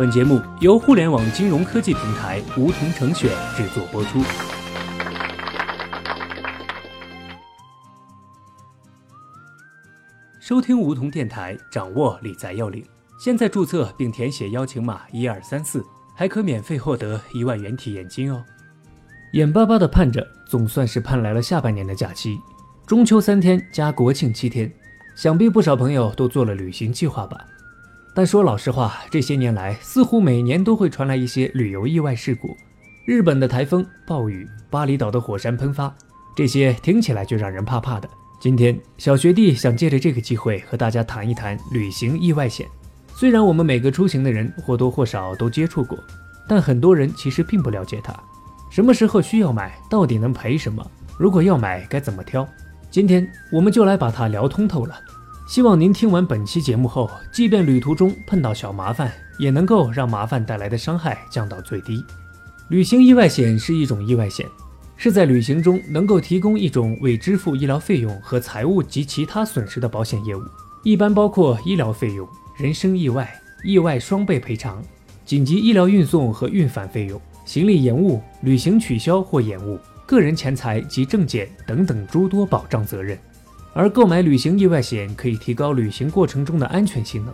本节目由互联网金融科技平台梧桐城选制作播出。收听梧桐电台，掌握理财要领。现在注册并填写邀请码一二三四，还可免费获得一万元体验金哦。眼巴巴的盼着，总算是盼来了下半年的假期，中秋三天加国庆七天，想必不少朋友都做了旅行计划吧。但说老实话，这些年来似乎每年都会传来一些旅游意外事故，日本的台风、暴雨，巴厘岛的火山喷发，这些听起来就让人怕怕的。今天小学弟想借着这个机会和大家谈一谈旅行意外险。虽然我们每个出行的人或多或少都接触过，但很多人其实并不了解它。什么时候需要买？到底能赔什么？如果要买，该怎么挑？今天我们就来把它聊通透了。希望您听完本期节目后，即便旅途中碰到小麻烦，也能够让麻烦带来的伤害降到最低。旅行意外险是一种意外险，是在旅行中能够提供一种为支付医疗费用和财务及其他损失的保险业务，一般包括医疗费用、人身意外、意外双倍赔偿、紧急医疗运送和运返费用。行李延误、旅行取消或延误、个人钱财及证件等等诸多保障责任，而购买旅行意外险可以提高旅行过程中的安全性能。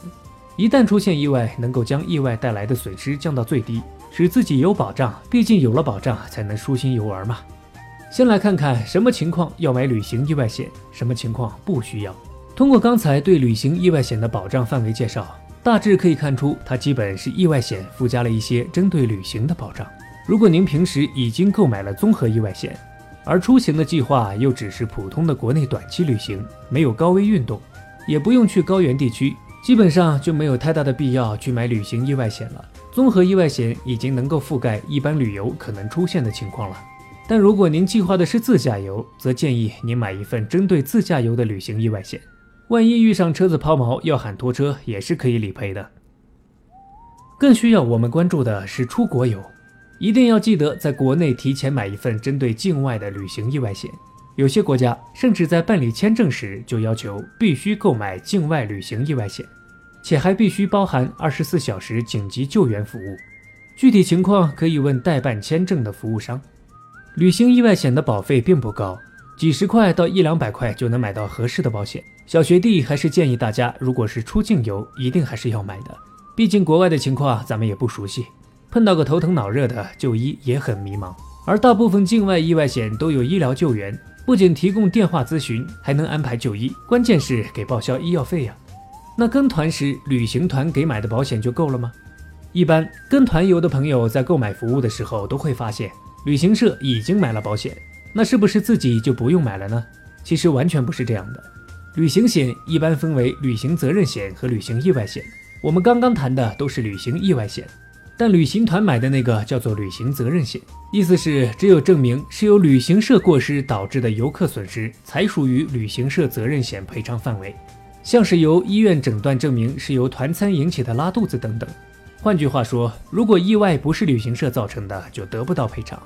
一旦出现意外，能够将意外带来的损失降到最低，使自己有保障。毕竟有了保障，才能舒心游玩嘛。先来看看什么情况要买旅行意外险，什么情况不需要。通过刚才对旅行意外险的保障范围介绍，大致可以看出，它基本是意外险附加了一些针对旅行的保障。如果您平时已经购买了综合意外险，而出行的计划又只是普通的国内短期旅行，没有高危运动，也不用去高原地区，基本上就没有太大的必要去买旅行意外险了。综合意外险已经能够覆盖一般旅游可能出现的情况了。但如果您计划的是自驾游，则建议您买一份针对自驾游的旅行意外险，万一遇上车子抛锚要喊拖车，也是可以理赔的。更需要我们关注的是出国游。一定要记得在国内提前买一份针对境外的旅行意外险。有些国家甚至在办理签证时就要求必须购买境外旅行意外险，且还必须包含二十四小时紧急救援服务。具体情况可以问代办签证的服务商。旅行意外险的保费并不高，几十块到一两百块就能买到合适的保险。小学弟还是建议大家，如果是出境游，一定还是要买的，毕竟国外的情况咱们也不熟悉。碰到个头疼脑热的，就医也很迷茫。而大部分境外意外险都有医疗救援，不仅提供电话咨询，还能安排就医，关键是给报销医药费呀。那跟团时，旅行团给买的保险就够了吗？一般跟团游的朋友在购买服务的时候，都会发现旅行社已经买了保险，那是不是自己就不用买了呢？其实完全不是这样的。旅行险一般分为旅行责任险和旅行意外险，我们刚刚谈的都是旅行意外险。但旅行团买的那个叫做旅行责任险，意思是只有证明是由旅行社过失导致的游客损失，才属于旅行社责任险赔偿范围。像是由医院诊断证明是由团餐引起的拉肚子等等。换句话说，如果意外不是旅行社造成的，就得不到赔偿。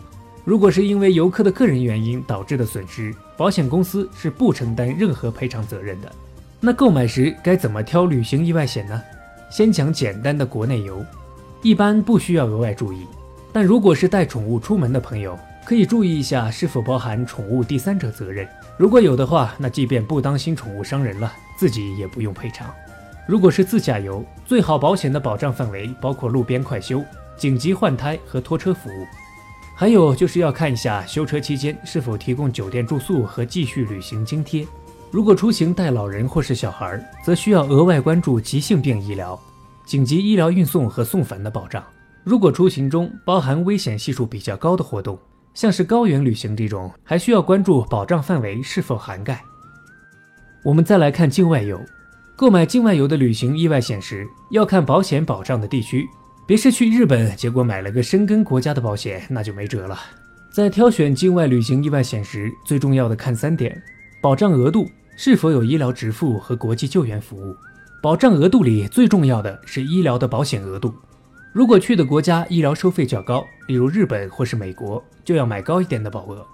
如果是因为游客的个人原因导致的损失，保险公司是不承担任何赔偿责任的。那购买时该怎么挑旅行意外险呢？先讲简单的国内游。一般不需要额外注意，但如果是带宠物出门的朋友，可以注意一下是否包含宠物第三者责任。如果有的话，那即便不当心宠物伤人了，自己也不用赔偿。如果是自驾游，最好保险的保障范围包括路边快修、紧急换胎和拖车服务，还有就是要看一下修车期间是否提供酒店住宿和继续旅行津贴。如果出行带老人或是小孩，则需要额外关注急性病医疗。紧急医疗运送和送返的保障。如果出行中包含危险系数比较高的活动，像是高原旅行这种，还需要关注保障范围是否涵盖。我们再来看境外游，购买境外游的旅行意外险时，要看保险保障的地区，别是去日本，结果买了个申根国家的保险，那就没辙了。在挑选境外旅行意外险时，最重要的看三点：保障额度是否有医疗直付和国际救援服务。保障额度里最重要的是医疗的保险额度。如果去的国家医疗收费较高，例如日本或是美国，就要买高一点的保额。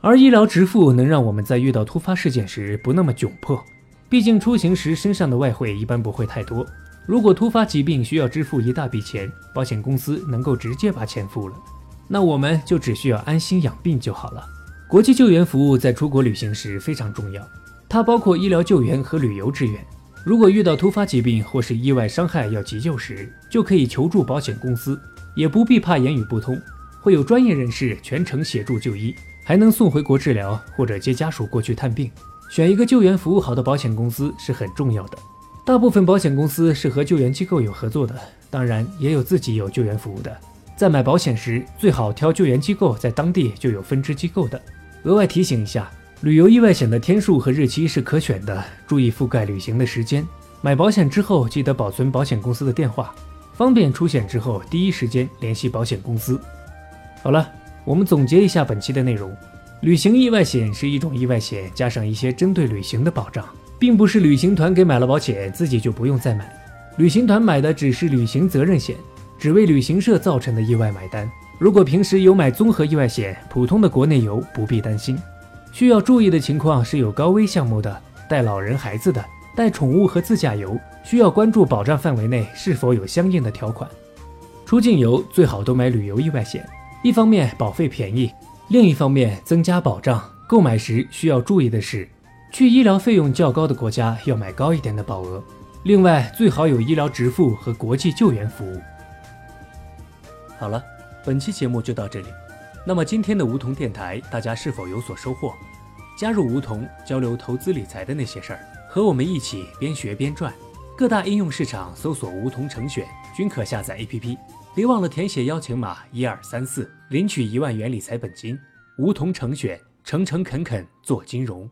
而医疗直付能让我们在遇到突发事件时不那么窘迫。毕竟出行时身上的外汇一般不会太多。如果突发疾病需要支付一大笔钱，保险公司能够直接把钱付了，那我们就只需要安心养病就好了。国际救援服务在出国旅行时非常重要，它包括医疗救援和旅游支援。如果遇到突发疾病或是意外伤害要急救时，就可以求助保险公司，也不必怕言语不通，会有专业人士全程协助就医，还能送回国治疗或者接家属过去探病。选一个救援服务好的保险公司是很重要的。大部分保险公司是和救援机构有合作的，当然也有自己有救援服务的。在买保险时，最好挑救援机构在当地就有分支机构的。额外提醒一下。旅游意外险的天数和日期是可选的，注意覆盖旅行的时间。买保险之后，记得保存保险公司的电话，方便出险之后第一时间联系保险公司。好了，我们总结一下本期的内容：旅行意外险是一种意外险，加上一些针对旅行的保障，并不是旅行团给买了保险自己就不用再买。旅行团买的只是旅行责任险，只为旅行社造成的意外买单。如果平时有买综合意外险，普通的国内游不必担心。需要注意的情况是有高危项目的、带老人孩子的、带宠物和自驾游，需要关注保障范围内是否有相应的条款。出境游最好都买旅游意外险，一方面保费便宜，另一方面增加保障。购买时需要注意的是，去医疗费用较高的国家要买高一点的保额。另外，最好有医疗直付和国际救援服务。好了，本期节目就到这里。那么今天的梧桐电台，大家是否有所收获？加入梧桐，交流投资理财的那些事儿，和我们一起边学边赚。各大应用市场搜索“梧桐成选”，均可下载 APP。别忘了填写邀请码一二三四，领取一万元理财本金。梧桐成选，诚诚恳恳做金融。